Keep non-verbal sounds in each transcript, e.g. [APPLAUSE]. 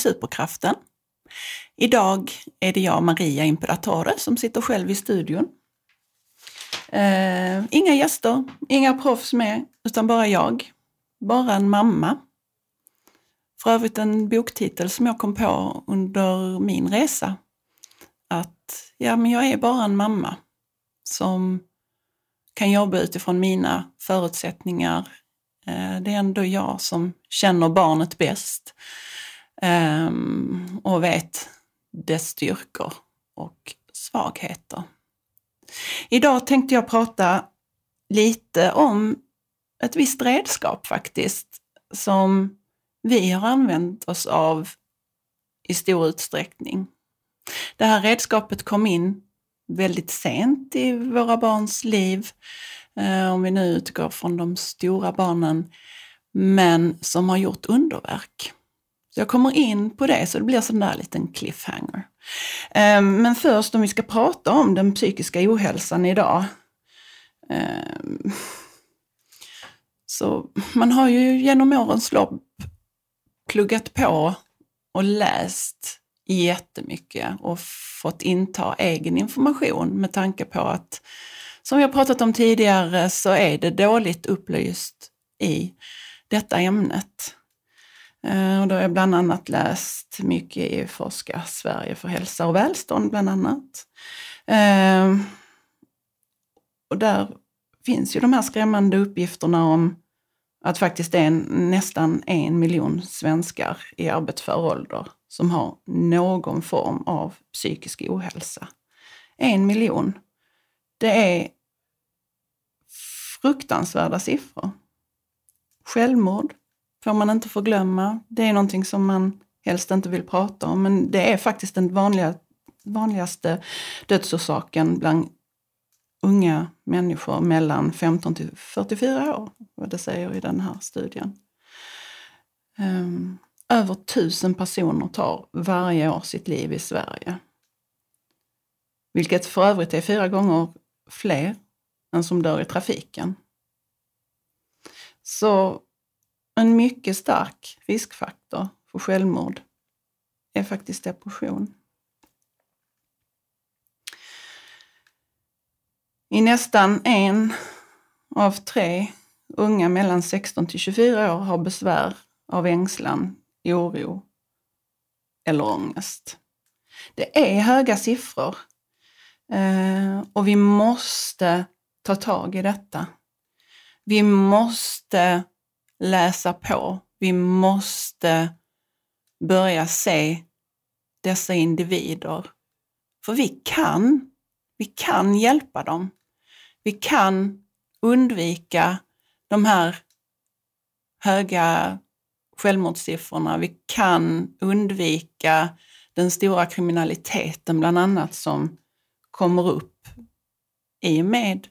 Superkraften. Idag är det jag, Maria Imperatore, som sitter själv i studion. Eh, inga gäster, inga proffs med, utan bara jag. Bara en mamma. För övrigt en boktitel som jag kom på under min resa. Att ja, men jag är bara en mamma som kan jobba utifrån mina förutsättningar. Eh, det är ändå jag som känner barnet bäst Ehm, och vet dess styrkor och svagheter. Idag tänkte jag prata lite om ett visst redskap faktiskt som vi har använt oss av i stor utsträckning. Det här redskapet kom in väldigt sent i våra barns liv, eh, om vi nu utgår från de stora barnen, men som har gjort underverk. Jag kommer in på det, så det blir sån där liten cliffhanger. Ehm, men först om vi ska prata om den psykiska ohälsan idag. Ehm, så man har ju genom årens lopp pluggat på och läst jättemycket och fått inta egen information med tanke på att, som vi har pratat om tidigare, så är det dåligt upplyst i detta ämnet. Eh, och då har jag bland annat läst mycket i Forska Sverige för hälsa och välstånd bland annat. Eh, och där finns ju de här skrämmande uppgifterna om att faktiskt det är nästan en miljon svenskar i arbetsför ålder som har någon form av psykisk ohälsa. En miljon. Det är fruktansvärda siffror. Självmord får man inte förglömma. Det är någonting som man helst inte vill prata om, men det är faktiskt den vanliga, vanligaste dödsorsaken bland unga människor mellan 15 till 44 år, vad det säger i den här studien. Um, över tusen personer tar varje år sitt liv i Sverige. Vilket för övrigt är fyra gånger fler än som dör i trafiken. Så en mycket stark riskfaktor för självmord är faktiskt depression. I nästan en av tre unga mellan 16 till 24 år har besvär av ängslan, oro eller ångest. Det är höga siffror eh, och vi måste ta tag i detta. Vi måste läsa på. Vi måste börja se dessa individer. För vi kan, vi kan hjälpa dem. Vi kan undvika de här höga självmordssiffrorna. Vi kan undvika den stora kriminaliteten bland annat som kommer upp i och med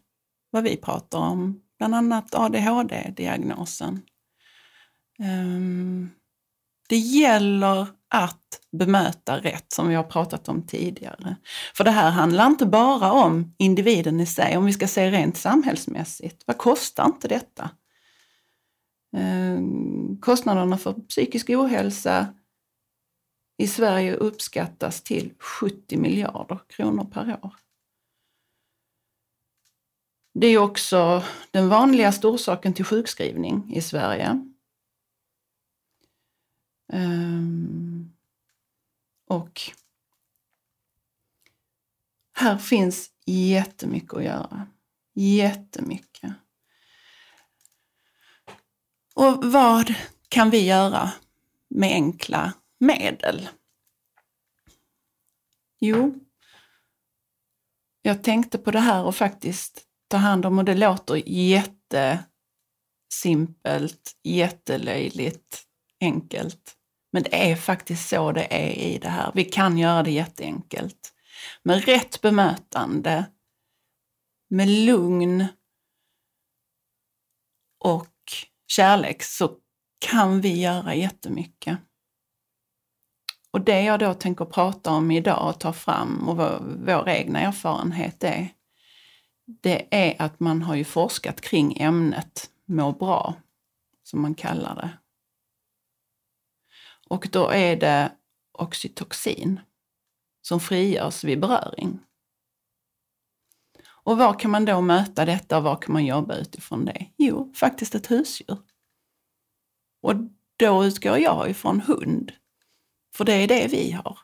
vad vi pratar om, bland annat ADHD-diagnosen. Ehm, det gäller att bemöta rätt som vi har pratat om tidigare. För det här handlar inte bara om individen i sig, om vi ska se rent samhällsmässigt. Vad kostar inte detta? Ehm, kostnaderna för psykisk ohälsa i Sverige uppskattas till 70 miljarder kronor per år. Det är också den vanligaste orsaken till sjukskrivning i Sverige. Um, och här finns jättemycket att göra. Jättemycket. Och vad kan vi göra med enkla medel? Jo, jag tänkte på det här och faktiskt ta hand om, och det låter jättesimpelt, jättelöjligt, enkelt. Men det är faktiskt så det är i det här. Vi kan göra det jätteenkelt. Med rätt bemötande, med lugn och kärlek så kan vi göra jättemycket. Och det jag då tänker prata om idag och ta fram och vad vår egna erfarenhet är, det är att man har ju forskat kring ämnet må bra, som man kallar det. Och då är det oxytocin som frigörs vid beröring. Och var kan man då möta detta och var kan man jobba utifrån det? Jo, faktiskt ett husdjur. Och då utgår jag ifrån hund, för det är det vi har.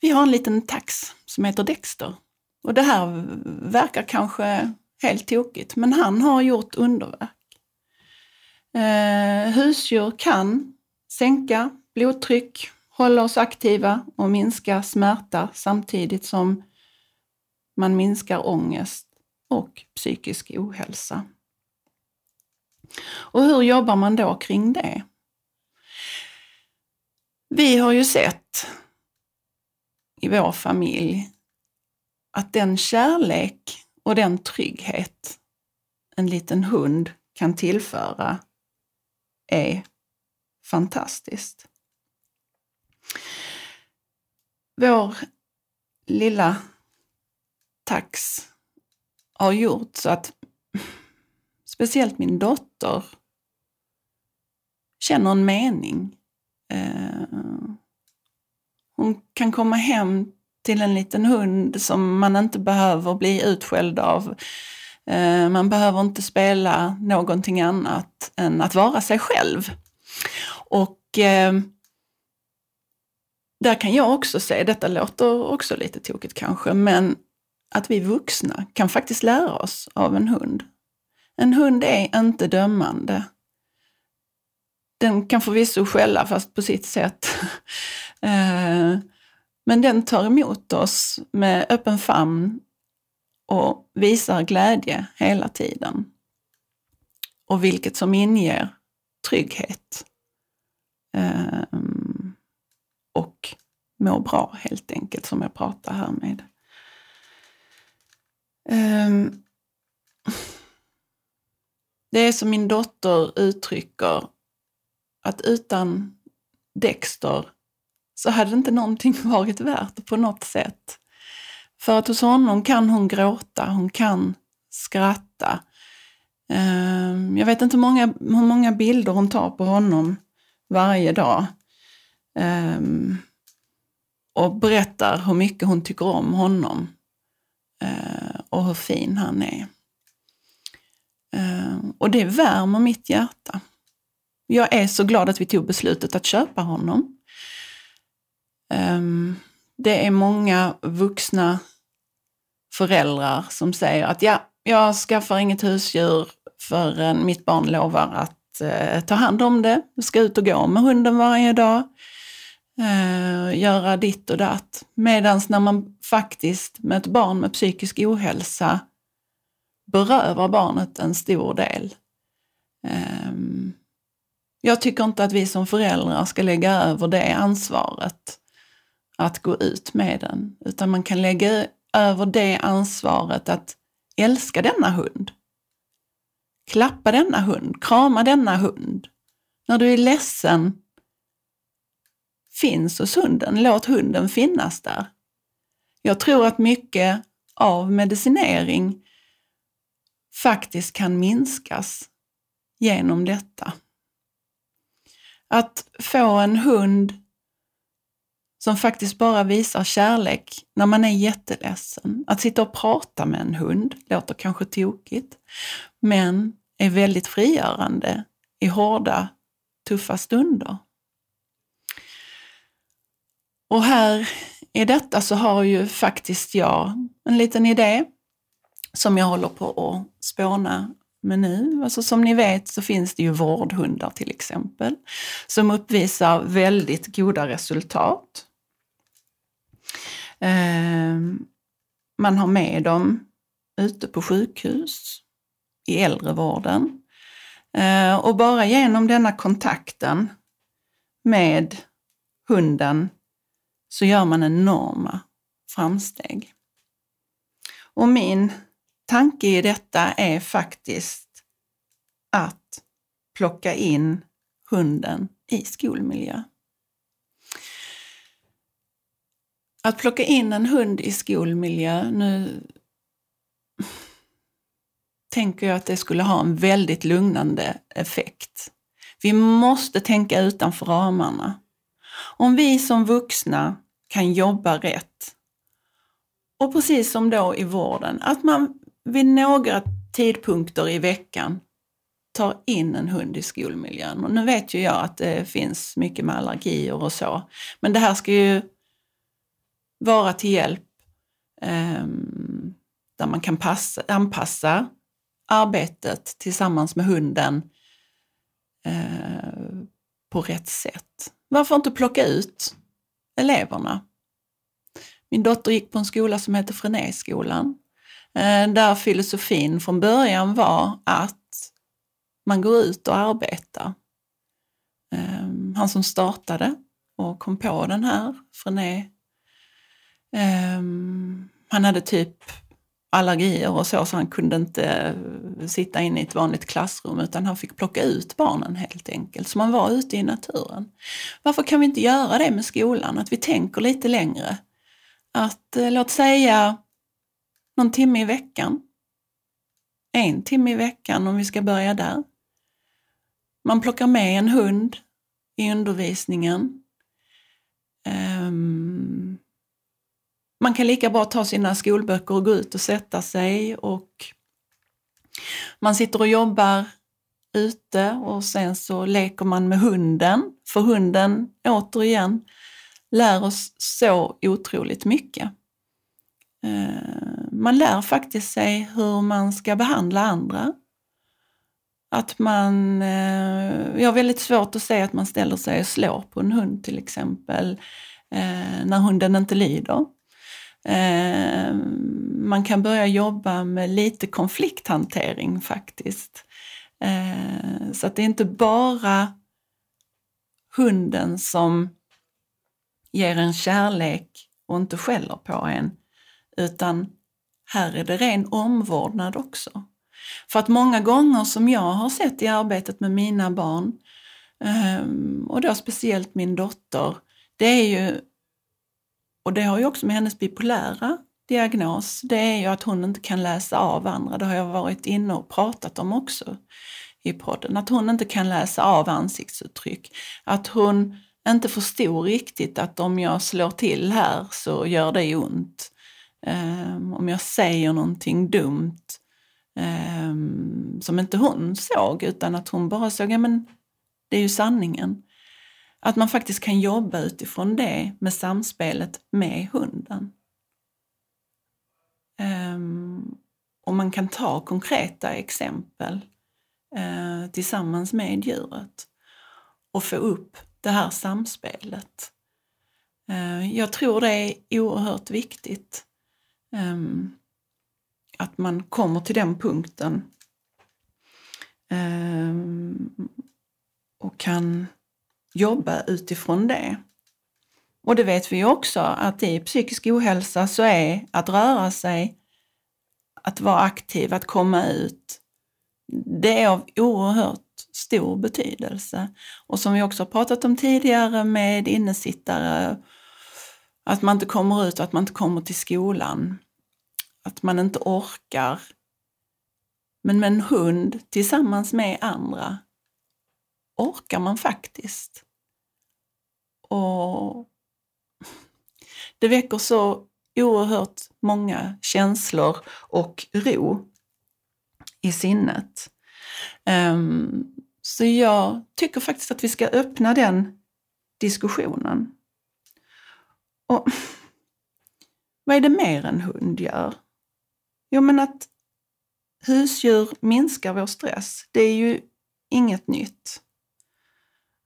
Vi har en liten tax som heter Dexter. Och det här verkar kanske helt tokigt, men han har gjort underverk. Eh, husdjur kan sänka blodtryck, hålla oss aktiva och minska smärta samtidigt som man minskar ångest och psykisk ohälsa. Och hur jobbar man då kring det? Vi har ju sett i vår familj att den kärlek och den trygghet en liten hund kan tillföra är fantastiskt. Vår lilla tax har gjort så att speciellt min dotter känner en mening. Eh, hon kan komma hem till en liten hund som man inte behöver bli utskälld av. Eh, man behöver inte spela någonting annat än att vara sig själv. Och eh, där kan jag också se, detta låter också lite tokigt kanske, men att vi vuxna kan faktiskt lära oss av en hund. En hund är inte dömande. Den kan förvisso skälla fast på sitt sätt. [LAUGHS] Eh, men den tar emot oss med öppen famn och visar glädje hela tiden. Och vilket som inger trygghet. Ehm, och må bra helt enkelt, som jag pratar här med. Ehm, det är som min dotter uttrycker, att utan Dexter så hade inte någonting [LAUGHS] varit värt på något sätt. För att hos honom kan hon gråta, hon kan skratta. Ehm, jag vet inte hur många, hur många bilder hon tar på honom varje dag. Um, och berättar hur mycket hon tycker om honom uh, och hur fin han är. Ehm, och det värmer mitt hjärta. Jag är så glad att vi tog beslutet att köpa honom. Ehm, det är många vuxna föräldrar som säger att ja, jag skaffar inget husdjur förrän mitt barn lovar att eh, ta hand om det, ska ut och gå med hunden varje dag, eh, göra ditt och datt. Medan när man faktiskt med ett barn med psykisk ohälsa berövar barnet en stor del. Eh, jag tycker inte att vi som föräldrar ska lägga över det ansvaret att gå ut med den, utan man kan lägga över det ansvaret att älska denna hund. Klappa denna hund, krama denna hund. När du är ledsen, finns hos hunden. Låt hunden finnas där. Jag tror att mycket av medicinering faktiskt kan minskas genom detta. Att få en hund som faktiskt bara visar kärlek när man är jätteledsen. Att sitta och prata med en hund låter kanske tokigt, men är väldigt frigörande i hårda, tuffa stunder. Och här i detta så har ju faktiskt jag en liten idé som jag håller på att spåna med nu. Alltså som ni vet så finns det ju vårdhundar till exempel som uppvisar väldigt goda resultat. Ehm, man har med dem ute på sjukhus, i äldrevården. Eh, och bara genom denna kontakten med hunden så gör man enorma framsteg. Och min tanke i detta är faktiskt att plocka in hunden i skolmiljö. Att plocka in en hund i skolmiljö, nu tänker jag att det skulle ha en väldigt lugnande effekt. Vi måste tänka utanför ramarna. Om vi som vuxna kan jobba rätt och precis som då i vården, att man vid några tidpunkter i veckan tar in en hund i skolmiljön. Och nu vet ju jag att det finns mycket med allergier och så, men det här ska ju vara till hjälp eh, där man kan passa, anpassa arbetet tillsammans med hunden eh, på rätt sätt. Varför inte plocka ut eleverna? Min dotter gick på en skola som heter Frenéskolan, eh, där filosofin från början var att man går ut och arbetar. Eh, han som startade och kom på den här, Frené, eh, han hade typ allergier och så, så han kunde inte eh, sitta inne i ett vanligt klassrum utan han fick plocka ut barnen helt enkelt. Så man var ute i naturen. Varför kan vi inte göra det med skolan? Att vi tänker lite längre. Att eh, låt säga någon timme i veckan. En timme i veckan om vi ska börja där. Man plockar med en hund i undervisningen. Um, man kan lika bra ta sina skolböcker och gå ut och sätta sig och man sitter och jobbar ute och sen så leker man med hunden. För hunden, återigen, lär oss så otroligt mycket. Eh, man lär faktiskt sig hur man ska behandla andra. Att man, eh, jag har väldigt svårt att säga att man ställer sig och slår på en hund till exempel, eh, när hunden inte lyder. Eh, man kan börja jobba med lite konflikthantering faktiskt. Eh, så att det är inte bara hunden som ger en kärlek och inte skäller på en, utan här är det ren omvårdnad också. För att många gånger som jag har sett i arbetet med mina barn, eh, och då speciellt min dotter, det är ju och det har ju också med hennes bipolära diagnos, det är ju att hon inte kan läsa av andra. Det har jag varit inne och pratat om också i podden. Att hon inte kan läsa av ansiktsuttryck. Att hon inte förstod riktigt att om jag slår till här så gör det ont. Um, om jag säger någonting dumt um, som inte hon såg utan att hon bara såg, ja men det är ju sanningen. Att man faktiskt kan jobba utifrån det med samspelet med hunden. Um, och man kan ta konkreta exempel uh, tillsammans med djuret och få upp det här samspelet. Uh, jag tror det är oerhört viktigt um, att man kommer till den punkten um, och kan jobba utifrån det. Och det vet vi ju också att i psykisk ohälsa så är att röra sig, att vara aktiv, att komma ut, det är av oerhört stor betydelse. Och som vi också har pratat om tidigare med innesittare, att man inte kommer ut och att man inte kommer till skolan. Att man inte orkar. Men med en hund tillsammans med andra orkar man faktiskt. Och det väcker så oerhört många känslor och ro i sinnet. Ehm, så jag tycker faktiskt att vi ska öppna den diskussionen. Och [LAUGHS] vad är det mer en hund gör? Jo, men att husdjur minskar vår stress, det är ju inget nytt.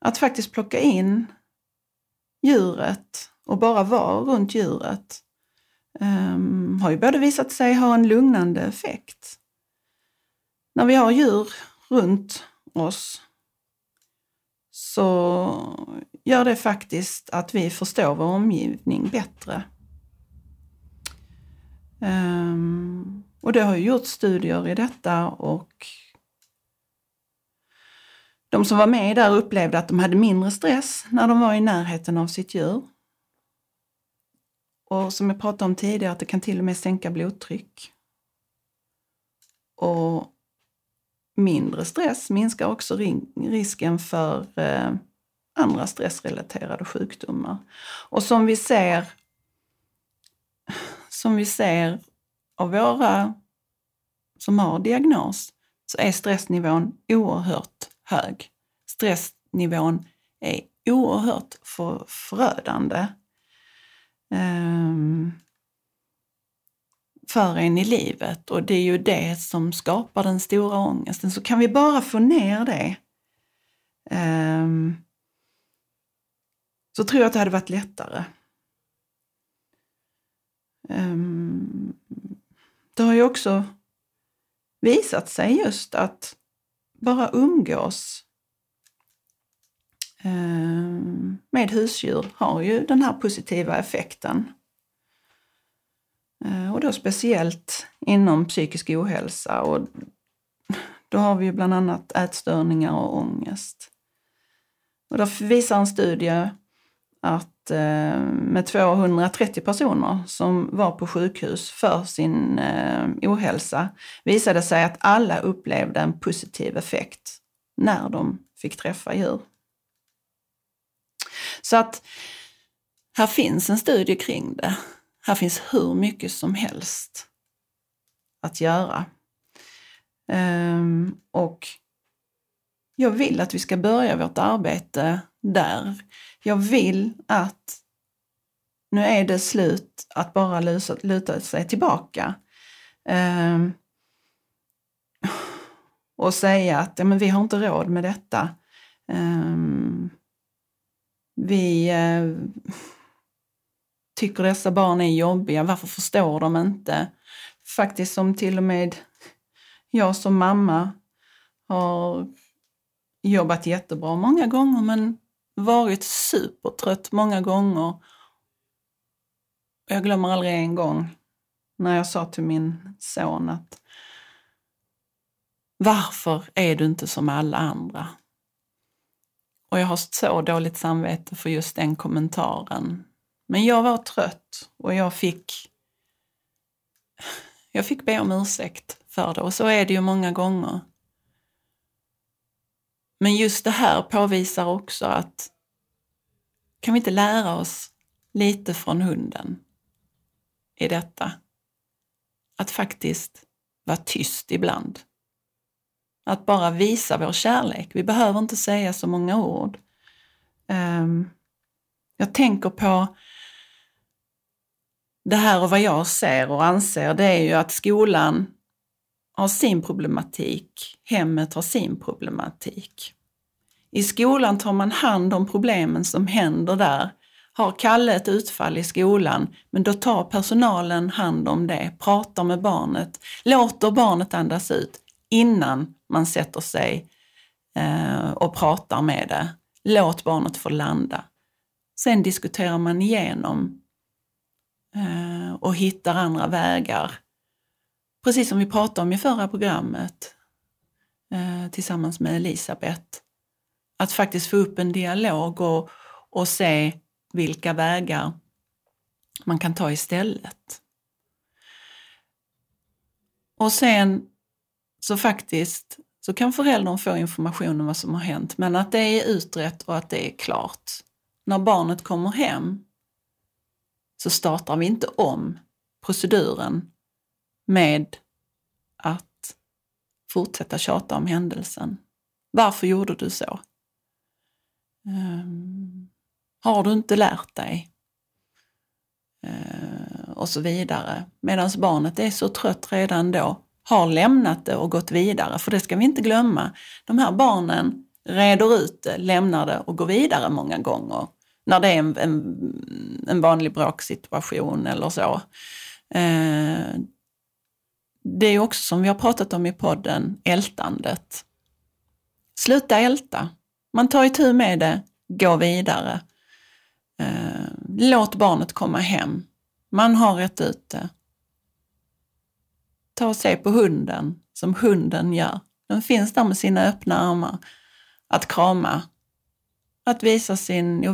Att faktiskt plocka in djuret och bara vara runt djuret um, har ju både visat sig ha en lugnande effekt. När vi har djur runt oss så gör det faktiskt att vi förstår vår omgivning bättre. Um, och det har ju gjorts studier i detta och de som var med där upplevde att de hade mindre stress när de var i närheten av sitt djur. Och som jag pratade om tidigare, att det kan till och med sänka blodtryck. Och mindre stress minskar också risken för eh, andra stressrelaterade sjukdomar. Och som vi ser, som vi ser av våra som har diagnos så är stressnivån oerhört hög. Stressnivån är oerhört för, förödande um, för en i livet och det är ju det som skapar den stora ångesten. Så kan vi bara få ner det um, så tror jag att det hade varit lättare. Um, det har ju också visat sig just att bara umgås eh, med husdjur har ju den här positiva effekten. Eh, och då speciellt inom psykisk ohälsa och då har vi ju bland annat ätstörningar och ångest. Och där visar en studie att Eh, med 230 personer som var på sjukhus för sin eh, ohälsa visade sig att alla upplevde en positiv effekt när de fick träffa djur. Så att här finns en studie kring det. Här finns hur mycket som helst att göra. Ehm, och jag vill att vi ska börja vårt arbete där. Jag vill att nu är det slut att bara luta, luta sig tillbaka. Um, och säga att ja, men vi har inte råd med detta. Um, vi uh, tycker dessa barn är jobbiga, varför förstår de inte? Faktiskt som till och med jag som mamma har jobbat jättebra många gånger men varit supertrött många gånger. Jag glömmer aldrig en gång när jag sa till min son att varför är du inte som alla andra? Och jag har så dåligt samvete för just den kommentaren. Men jag var trött och jag fick, jag fick be om ursäkt för det och så är det ju många gånger. Men just det här påvisar också att kan vi inte lära oss lite från hunden i detta? Att faktiskt vara tyst ibland. Att bara visa vår kärlek. Vi behöver inte säga så många ord. Um, jag tänker på det här och vad jag ser och anser, det är ju att skolan har sin problematik, hemmet har sin problematik. I skolan tar man hand om problemen som händer där. Har Kalle ett utfall i skolan, men då tar personalen hand om det, pratar med barnet, låter barnet andas ut innan man sätter sig eh, och pratar med det. Låt barnet få landa. Sen diskuterar man igenom eh, och hittar andra vägar precis som vi pratade om i förra programmet eh, tillsammans med Elisabeth, att faktiskt få upp en dialog och, och se vilka vägar man kan ta istället. Och sen så faktiskt så kan föräldern få information om vad som har hänt, men att det är utrett och att det är klart. När barnet kommer hem så startar vi inte om proceduren med att fortsätta tjata om händelsen. Varför gjorde du så? Um, har du inte lärt dig? Uh, och så vidare. Medan barnet är så trött redan då, har lämnat det och gått vidare. För det ska vi inte glömma. De här barnen reder ut det, lämnar det och går vidare många gånger. När det är en, en, en vanlig bråksituation eller så. Uh, det är också som vi har pratat om i podden, ältandet. Sluta älta. Man tar itu med det, gå vidare. Eh, låt barnet komma hem. Man har rätt ut det. Ta och se på hunden som hunden gör. Den finns där med sina öppna armar. Att krama. Att visa sin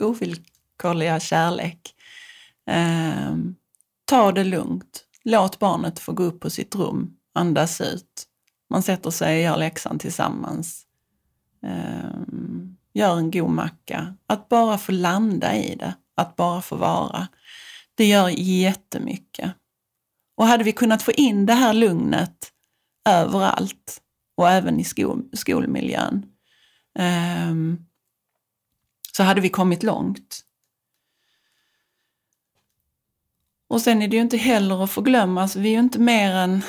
ovillkorliga kärlek. Eh, ta det lugnt. Låt barnet få gå upp på sitt rum, andas ut Man sätter sig och gör läxan tillsammans. Um, gör en god macka. Att bara få landa i det, att bara få vara, det gör jättemycket. Och hade vi kunnat få in det här lugnet överallt och även i skol, skolmiljön um, så hade vi kommit långt. Och sen är det ju inte heller att förglömma, alltså vi är ju inte mer än,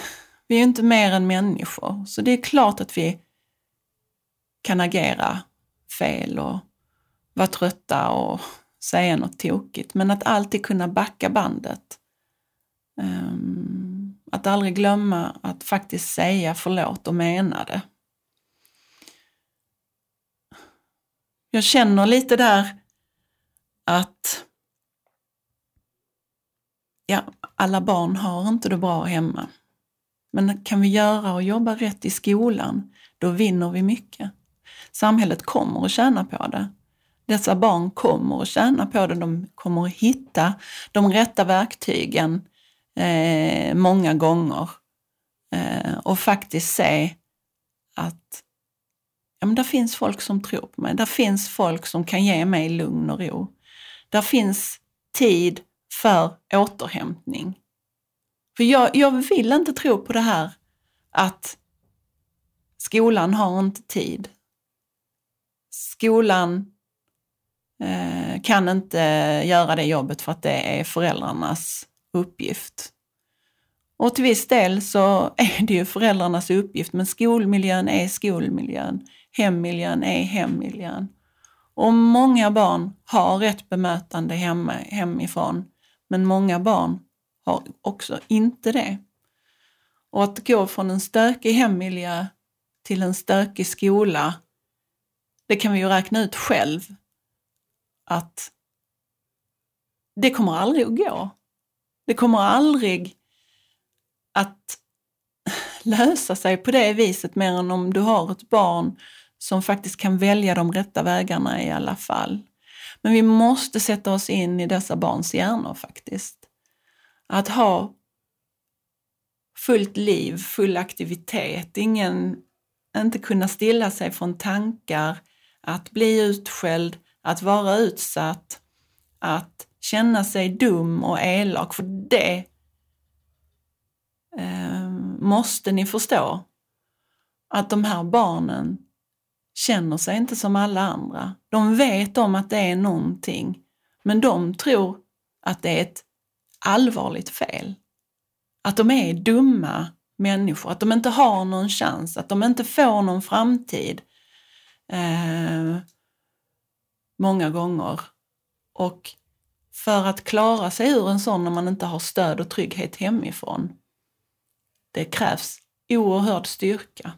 vi är inte mer än människor. Så det är klart att vi kan agera fel och vara trötta och säga något tokigt. Men att alltid kunna backa bandet. Um, att aldrig glömma att faktiskt säga förlåt och mena det. Jag känner lite där att ja, alla barn har inte det bra hemma. Men kan vi göra och jobba rätt i skolan, då vinner vi mycket. Samhället kommer att tjäna på det. Dessa barn kommer att tjäna på det. De kommer att hitta de rätta verktygen eh, många gånger eh, och faktiskt se att ja, men där finns folk som tror på mig. Där finns folk som kan ge mig lugn och ro. Där finns tid för återhämtning. För jag, jag vill inte tro på det här att skolan har inte tid. Skolan eh, kan inte göra det jobbet för att det är föräldrarnas uppgift. Och till viss del så [LAUGHS] är det ju föräldrarnas uppgift, men skolmiljön är skolmiljön. Hemmiljön är hemmiljön. Och många barn har rätt bemötande hemma, hemifrån men många barn har också inte det. Och att gå från en stökig hemmiljö till en stökig skola, det kan vi ju räkna ut själv att det kommer aldrig att gå. Det kommer aldrig att [LAUGHS] lösa sig på det viset mer än om du har ett barn som faktiskt kan välja de rätta vägarna i alla fall. Men vi måste sätta oss in i dessa barns hjärnor faktiskt. Att ha fullt liv, full aktivitet, ingen, inte kunna stilla sig från tankar, att bli utskälld, att vara utsatt, att känna sig dum och elak, för det eh, måste ni förstå. Att de här barnen känner sig inte som alla andra. De vet om att det är någonting, men de tror att det är ett allvarligt fel. Att de är dumma människor, att de inte har någon chans, att de inte får någon framtid. Eh, många gånger. Och för att klara sig ur en sån när man inte har stöd och trygghet hemifrån, det krävs oerhörd styrka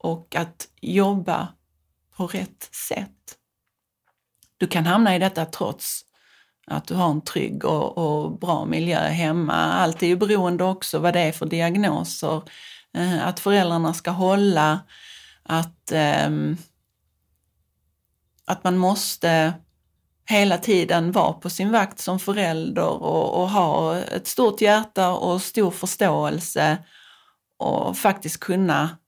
och att jobba på rätt sätt. Du kan hamna i detta trots att du har en trygg och, och bra miljö hemma. Allt är ju beroende också vad det är för diagnoser. Eh, att föräldrarna ska hålla, att, eh, att man måste hela tiden vara på sin vakt som förälder och, och ha ett stort hjärta och stor förståelse och faktiskt kunna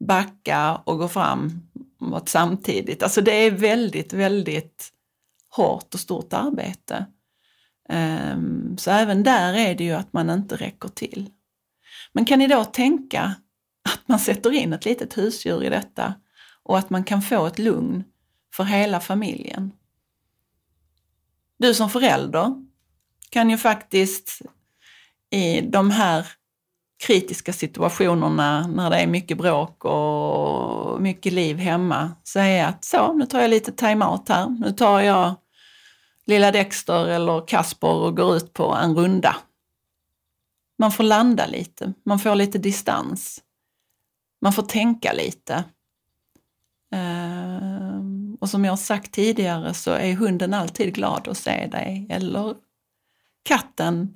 backa och gå framåt samtidigt. Alltså det är väldigt, väldigt hårt och stort arbete. Ehm, så även där är det ju att man inte räcker till. Men kan ni då tänka att man sätter in ett litet husdjur i detta och att man kan få ett lugn för hela familjen? Du som förälder kan ju faktiskt i de här kritiska situationerna när det är mycket bråk och mycket liv hemma säga att så, nu tar jag lite time-out här. Nu tar jag lilla Dexter eller Kasper och går ut på en runda. Man får landa lite, man får lite distans. Man får tänka lite. Eh, och som jag har sagt tidigare så är hunden alltid glad att se dig, eller katten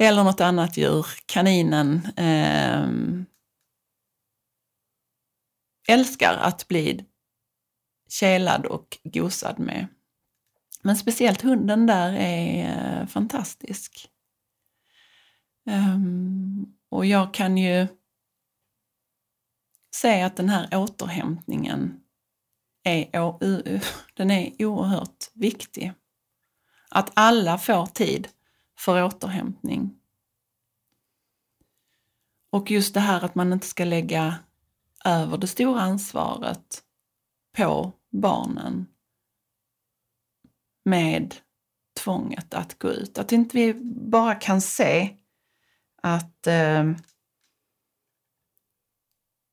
eller något annat djur, kaninen, eh, älskar att bli kelad och gosad med. Men speciellt hunden där är eh, fantastisk. Um, Och jag kan ju se att den här återhämtningen är, den är oerhört viktig. Att alla får tid för återhämtning. Och just det här att man inte ska lägga över det stora ansvaret på barnen med tvånget att gå ut. Att inte vi bara kan se att, eh,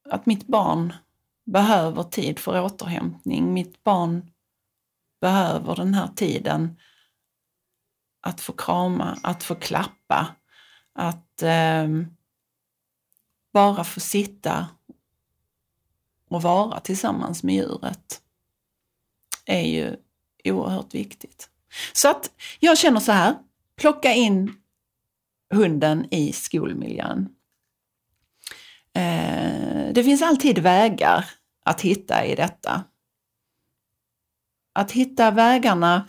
att mitt barn behöver tid för återhämtning. Mitt barn behöver den här tiden att få krama, att få klappa, att eh, bara få sitta och vara tillsammans med djuret är ju oerhört viktigt. Så att jag känner så här, plocka in hunden i skolmiljön. Eh, det finns alltid vägar att hitta i detta. Att hitta vägarna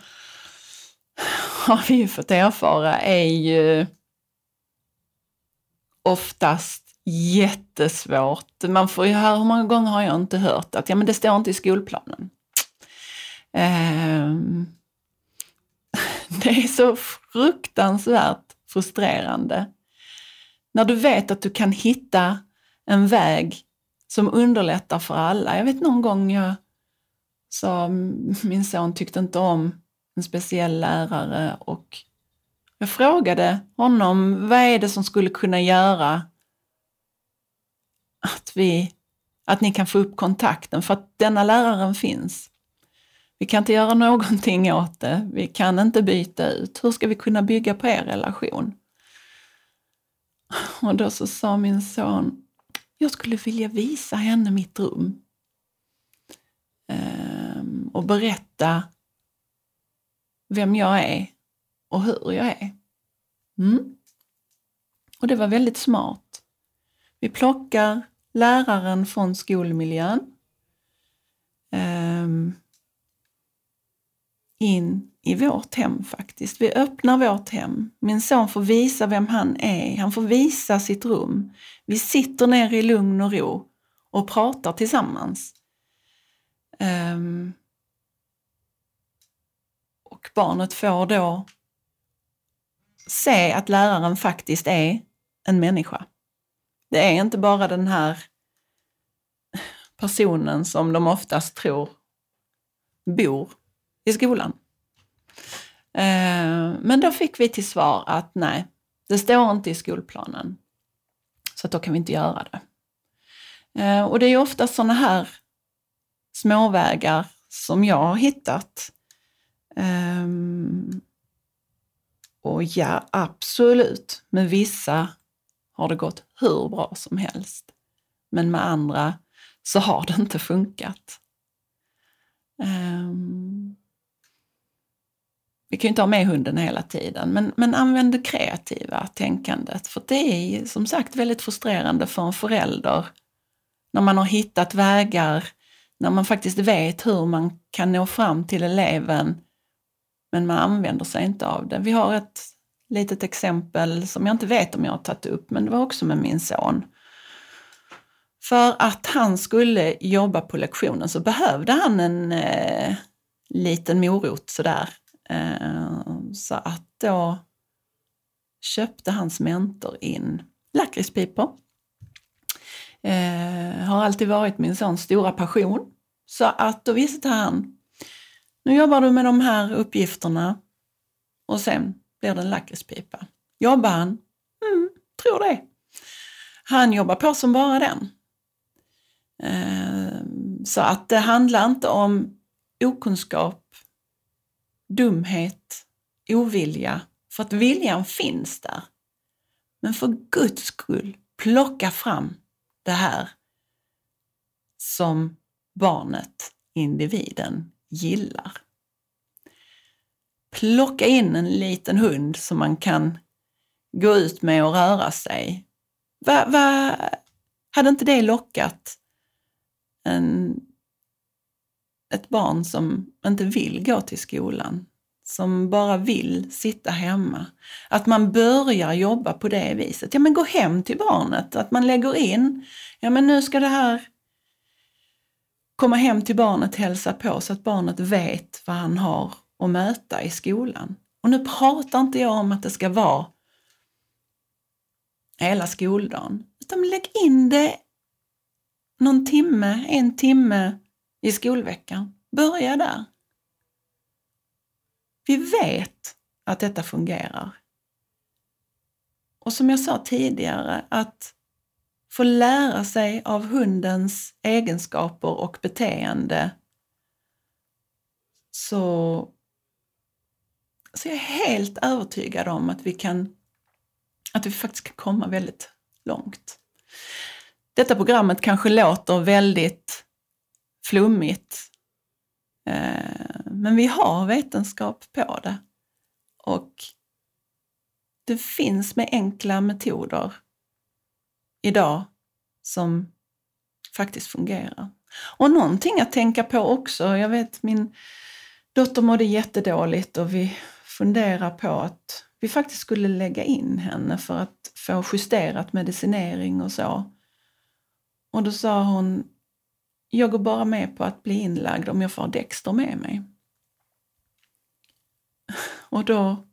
har vi ju fått erfara är ju oftast jättesvårt. Man får ju höra, hur många gånger har jag inte hört att ja, men det står inte i skolplanen. Um, [LAUGHS] det är så fruktansvärt frustrerande. När du vet att du kan hitta en väg som underlättar för alla. Jag vet någon gång jag sa, min son tyckte inte om en speciell lärare och jag frågade honom, vad är det som skulle kunna göra att, vi, att ni kan få upp kontakten för att denna läraren finns. Vi kan inte göra någonting åt det. Vi kan inte byta ut. Hur ska vi kunna bygga på er relation? Och då så sa min son, jag skulle vilja visa henne mitt rum. Ehm, och berätta vem jag är och hur jag är. Mm. Och det var väldigt smart. Vi plockar läraren från skolmiljön um, in i vårt hem faktiskt. Vi öppnar vårt hem. Min son får visa vem han är. Han får visa sitt rum. Vi sitter ner i lugn och ro och pratar tillsammans. Um, och barnet får då se att läraren faktiskt är en människa. Det är inte bara den här personen som de oftast tror bor i skolan. Eh, men då fick vi till svar att nej, det står inte i skolplanen. Så att då kan vi inte göra det. Eh, och det är ofta sådana här småvägar som jag har hittat. Um, och ja, absolut, med vissa har det gått hur bra som helst. Men med andra så har det inte funkat. Um, vi kan ju inte ha med hunden hela tiden, men, men använd det kreativa tänkandet. För det är som sagt väldigt frustrerande för en förälder när man har hittat vägar, när man faktiskt vet hur man kan nå fram till eleven, men man använder sig inte av det. Vi har ett litet exempel som jag inte vet om jag har tagit upp, men det var också med min son. För att han skulle jobba på lektionen så behövde han en eh, liten morot sådär. Eh, så att då köpte hans mentor in lakritspipor. Eh, har alltid varit min sons stora passion. Så att då visste han, nu jobbar du med de här uppgifterna och sen blir det en lakritspipa. Jobbar han? Mm, tror det. Han jobbar på som bara den. Ehm, så att det handlar inte om okunskap, dumhet, ovilja, för att viljan finns där. Men för Guds skull, plocka fram det här som barnet, individen, gillar plocka in en liten hund som man kan gå ut med och röra sig. Va, va, hade inte det lockat en, ett barn som inte vill gå till skolan? som bara vill sitta hemma. Att man börjar jobba på det viset. Ja men gå hem till barnet, att man lägger in, ja men nu ska det här komma hem till barnet, hälsa på så att barnet vet vad han har att möta i skolan. Och nu pratar inte jag om att det ska vara hela skoldagen, utan lägg in det någon timme, en timme i skolveckan. Börja där. Vi vet att detta fungerar. Och som jag sa tidigare, att få lära sig av hundens egenskaper och beteende så, så jag är helt övertygad om att vi kan att vi faktiskt kan komma väldigt långt. Detta programmet kanske låter väldigt flummigt eh, men vi har vetenskap på det. Och det finns med enkla metoder idag som faktiskt fungerar. Och någonting att tänka på också, jag vet min dotter mådde jättedåligt och vi funderar på att vi faktiskt skulle lägga in henne för att få justerat medicinering och så. Och då sa hon, jag går bara med på att bli inlagd om jag får Dexter med mig. [LAUGHS] Och då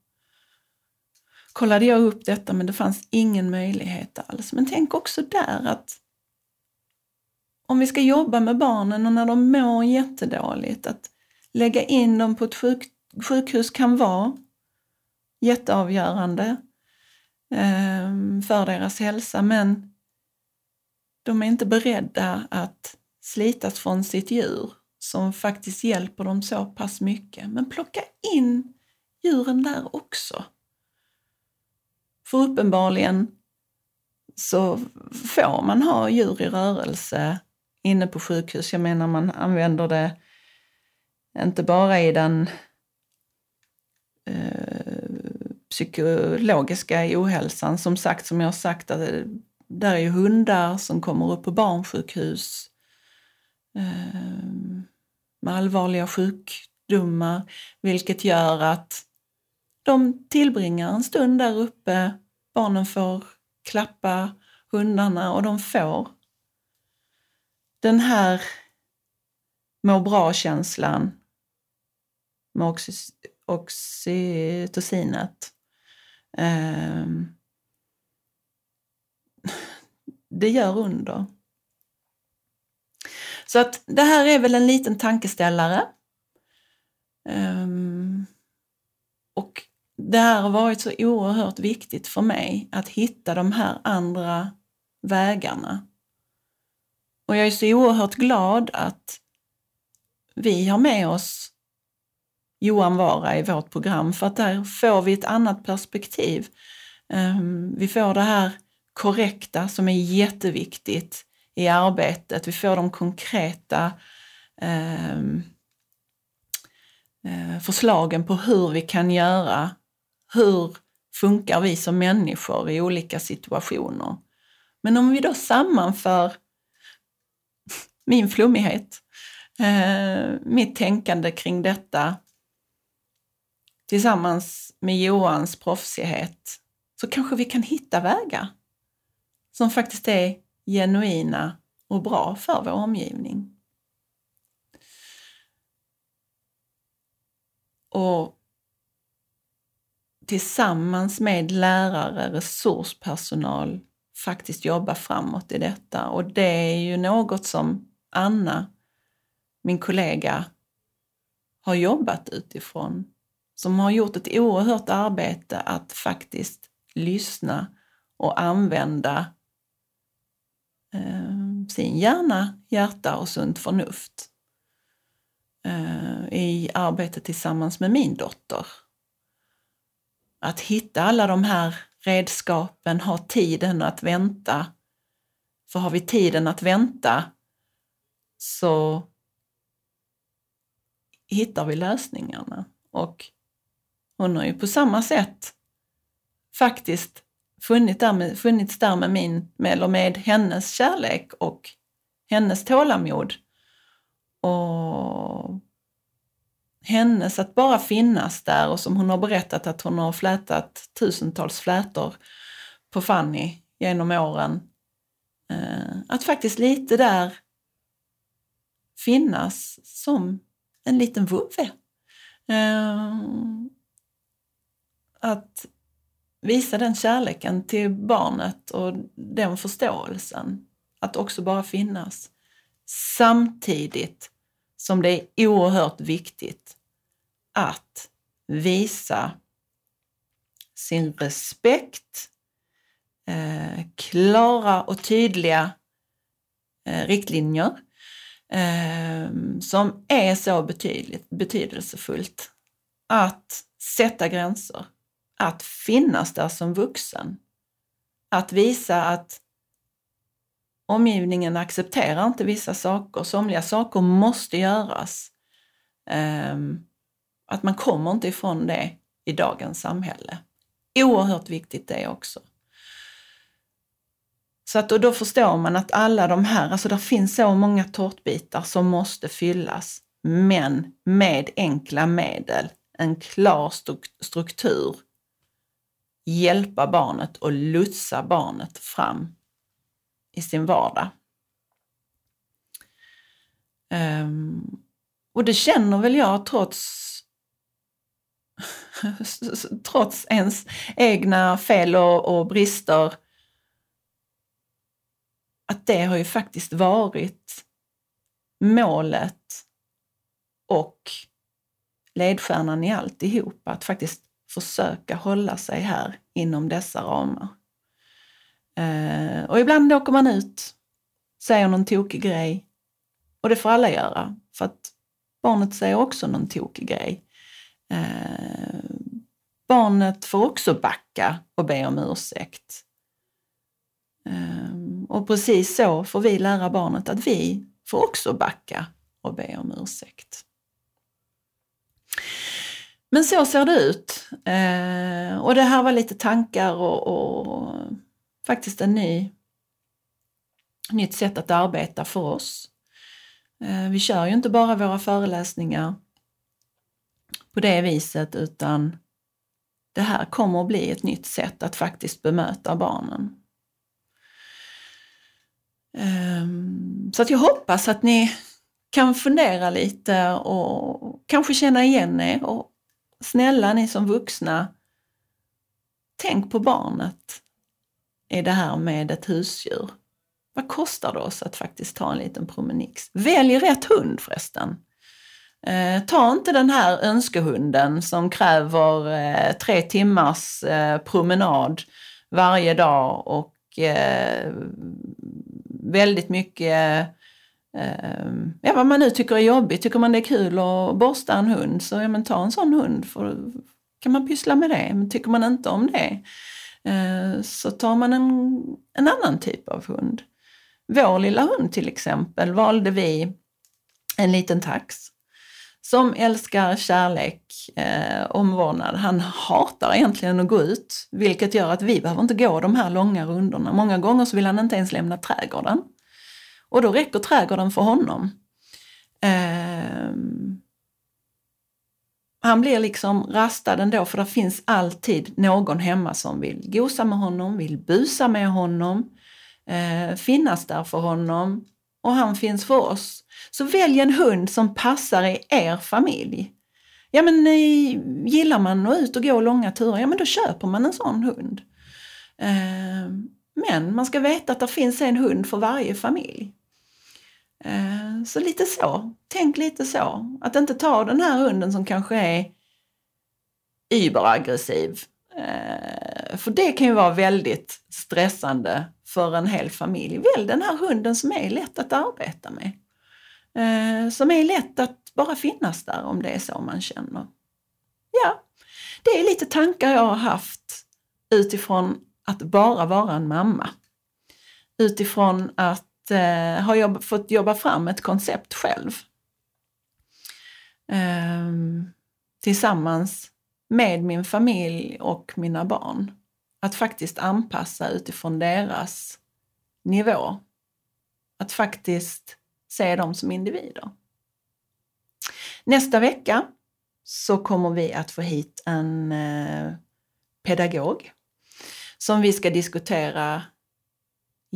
kollade jag upp detta men det fanns ingen möjlighet alls. Men tänk också där att om vi ska jobba med barnen och när de mår jättedåligt, att lägga in dem på ett sjuk, sjukhus kan vara jätteavgörande eh, för deras hälsa men de är inte beredda att slitas från sitt djur som faktiskt hjälper dem så pass mycket. Men plocka in djuren där också. För uppenbarligen så får man ha djur i rörelse inne på sjukhus. Jag menar man använder det inte bara i den eh, psykologiska ohälsan. Som sagt, som jag har sagt, att det, där är ju hundar som kommer upp på barnsjukhus eh, med allvarliga sjukdomar, vilket gör att de tillbringar en stund där uppe. Barnen får klappa hundarna och de får den här må bra-känslan med oxytocinet. Um, det gör under. Så att det här är väl en liten tankeställare. Um, och det här har varit så oerhört viktigt för mig att hitta de här andra vägarna. Och jag är så oerhört glad att vi har med oss Johan Vara i vårt program för att där får vi ett annat perspektiv. Ehm, vi får det här korrekta som är jätteviktigt i arbetet. Vi får de konkreta ehm, eh, förslagen på hur vi kan göra. Hur funkar vi som människor i olika situationer? Men om vi då sammanför min flummighet, eh, mitt tänkande kring detta tillsammans med Johans proffsighet så kanske vi kan hitta vägar som faktiskt är genuina och bra för vår omgivning. Och tillsammans med lärare, resurspersonal faktiskt jobba framåt i detta. Och det är ju något som Anna, min kollega, har jobbat utifrån. Som har gjort ett oerhört arbete att faktiskt lyssna och använda eh, sin hjärna, hjärta och sunt förnuft eh, i arbetet tillsammans med min dotter. Att hitta alla de här redskapen, ha tiden att vänta. För har vi tiden att vänta så hittar vi lösningarna. Och hon har ju på samma sätt faktiskt funnits där med, funnits där med, min, med, eller med hennes kärlek och hennes tålamod. Och hennes att bara finnas där och som hon har berättat att hon har flätat tusentals flätor på Fanny genom åren. Eh, att faktiskt lite där finnas som en liten vovve. Eh, att visa den kärleken till barnet och den förståelsen. Att också bara finnas. Samtidigt som det är oerhört viktigt att visa sin respekt, eh, klara och tydliga eh, riktlinjer eh, som är så betydligt, betydelsefullt. Att sätta gränser, att finnas där som vuxen, att visa att omgivningen accepterar inte vissa saker, somliga saker måste göras. Ehm, att man kommer inte ifrån det i dagens samhälle. Oerhört viktigt det också. Så att, och då förstår man att alla de här, alltså det finns så många tårtbitar som måste fyllas, men med enkla medel, en klar struktur, hjälpa barnet och lotsa barnet fram i sin vardag. Um, och det känner väl jag trots [LAUGHS] trots ens egna fel och, och brister att det har ju faktiskt varit målet och ledstjärnan i alltihop, att faktiskt försöka hålla sig här inom dessa ramar. Eh, och ibland åker man ut, säger någon tokig grej och det får alla göra för att barnet säger också någon tokig grej. Eh, barnet får också backa och be om ursäkt. Eh, och precis så får vi lära barnet att vi får också backa och be om ursäkt. Men så ser det ut. Eh, och det här var lite tankar och, och faktiskt en ny, nytt sätt att arbeta för oss. Eh, vi kör ju inte bara våra föreläsningar på det viset utan det här kommer att bli ett nytt sätt att faktiskt bemöta barnen. Ehm, så att jag hoppas att ni kan fundera lite och kanske känna igen er. Och snälla ni som vuxna, tänk på barnet i det här med ett husdjur. Vad kostar det oss att faktiskt ta en liten promenix? Välj rätt hund förresten. Eh, ta inte den här önskehunden som kräver eh, tre timmars eh, promenad varje dag och eh, väldigt mycket eh, ja, vad man nu tycker är jobbigt. Tycker man det är kul att borsta en hund så ja, men ta en sån hund. För, kan man pyssla med det. Men tycker man inte om det Eh, så tar man en, en annan typ av hund. Vår lilla hund till exempel valde vi en liten tax som älskar kärlek, eh, omvårdnad. Han hatar egentligen att gå ut, vilket gör att vi behöver inte gå de här långa rundorna. Många gånger så vill han inte ens lämna trädgården. Och då räcker trädgården för honom. Eh, han blir liksom rastad ändå för det finns alltid någon hemma som vill gosa med honom, vill busa med honom, eh, finnas där för honom och han finns för oss. Så välj en hund som passar i er familj. Ja men gillar man att ut och gå långa turer, ja men då köper man en sån hund. Eh, men man ska veta att det finns en hund för varje familj. Eh, så lite så, tänk lite så. Att inte ta den här hunden som kanske är überaggressiv. Eh, för det kan ju vara väldigt stressande för en hel familj. Välj den här hunden som är lätt att arbeta med. Eh, som är lätt att bara finnas där om det är så man känner. Ja, det är lite tankar jag har haft utifrån att bara vara en mamma. Utifrån att eh, har jobb, fått jobba fram ett koncept själv. Eh, tillsammans med min familj och mina barn. Att faktiskt anpassa utifrån deras nivå. Att faktiskt se dem som individer. Nästa vecka så kommer vi att få hit en eh, pedagog som vi ska diskutera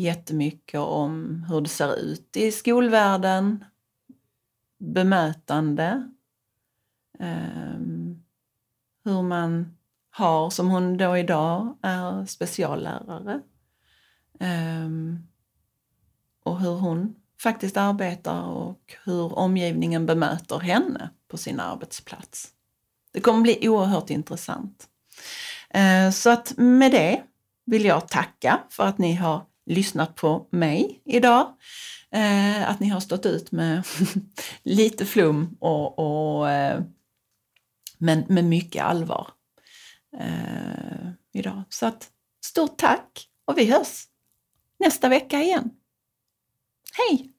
jättemycket om hur det ser ut i skolvärlden, bemötande, eh, hur man har, som hon då idag är speciallärare, eh, och hur hon faktiskt arbetar och hur omgivningen bemöter henne på sin arbetsplats. Det kommer bli oerhört intressant. Ehm, så att med det vill jag tacka för att ni har lyssnat på mig idag. Eh, att ni har stått ut med [LAUGHS] lite flum och, och eh, men med mycket allvar eh, idag. Så att stort tack och vi hörs nästa vecka igen. Hej!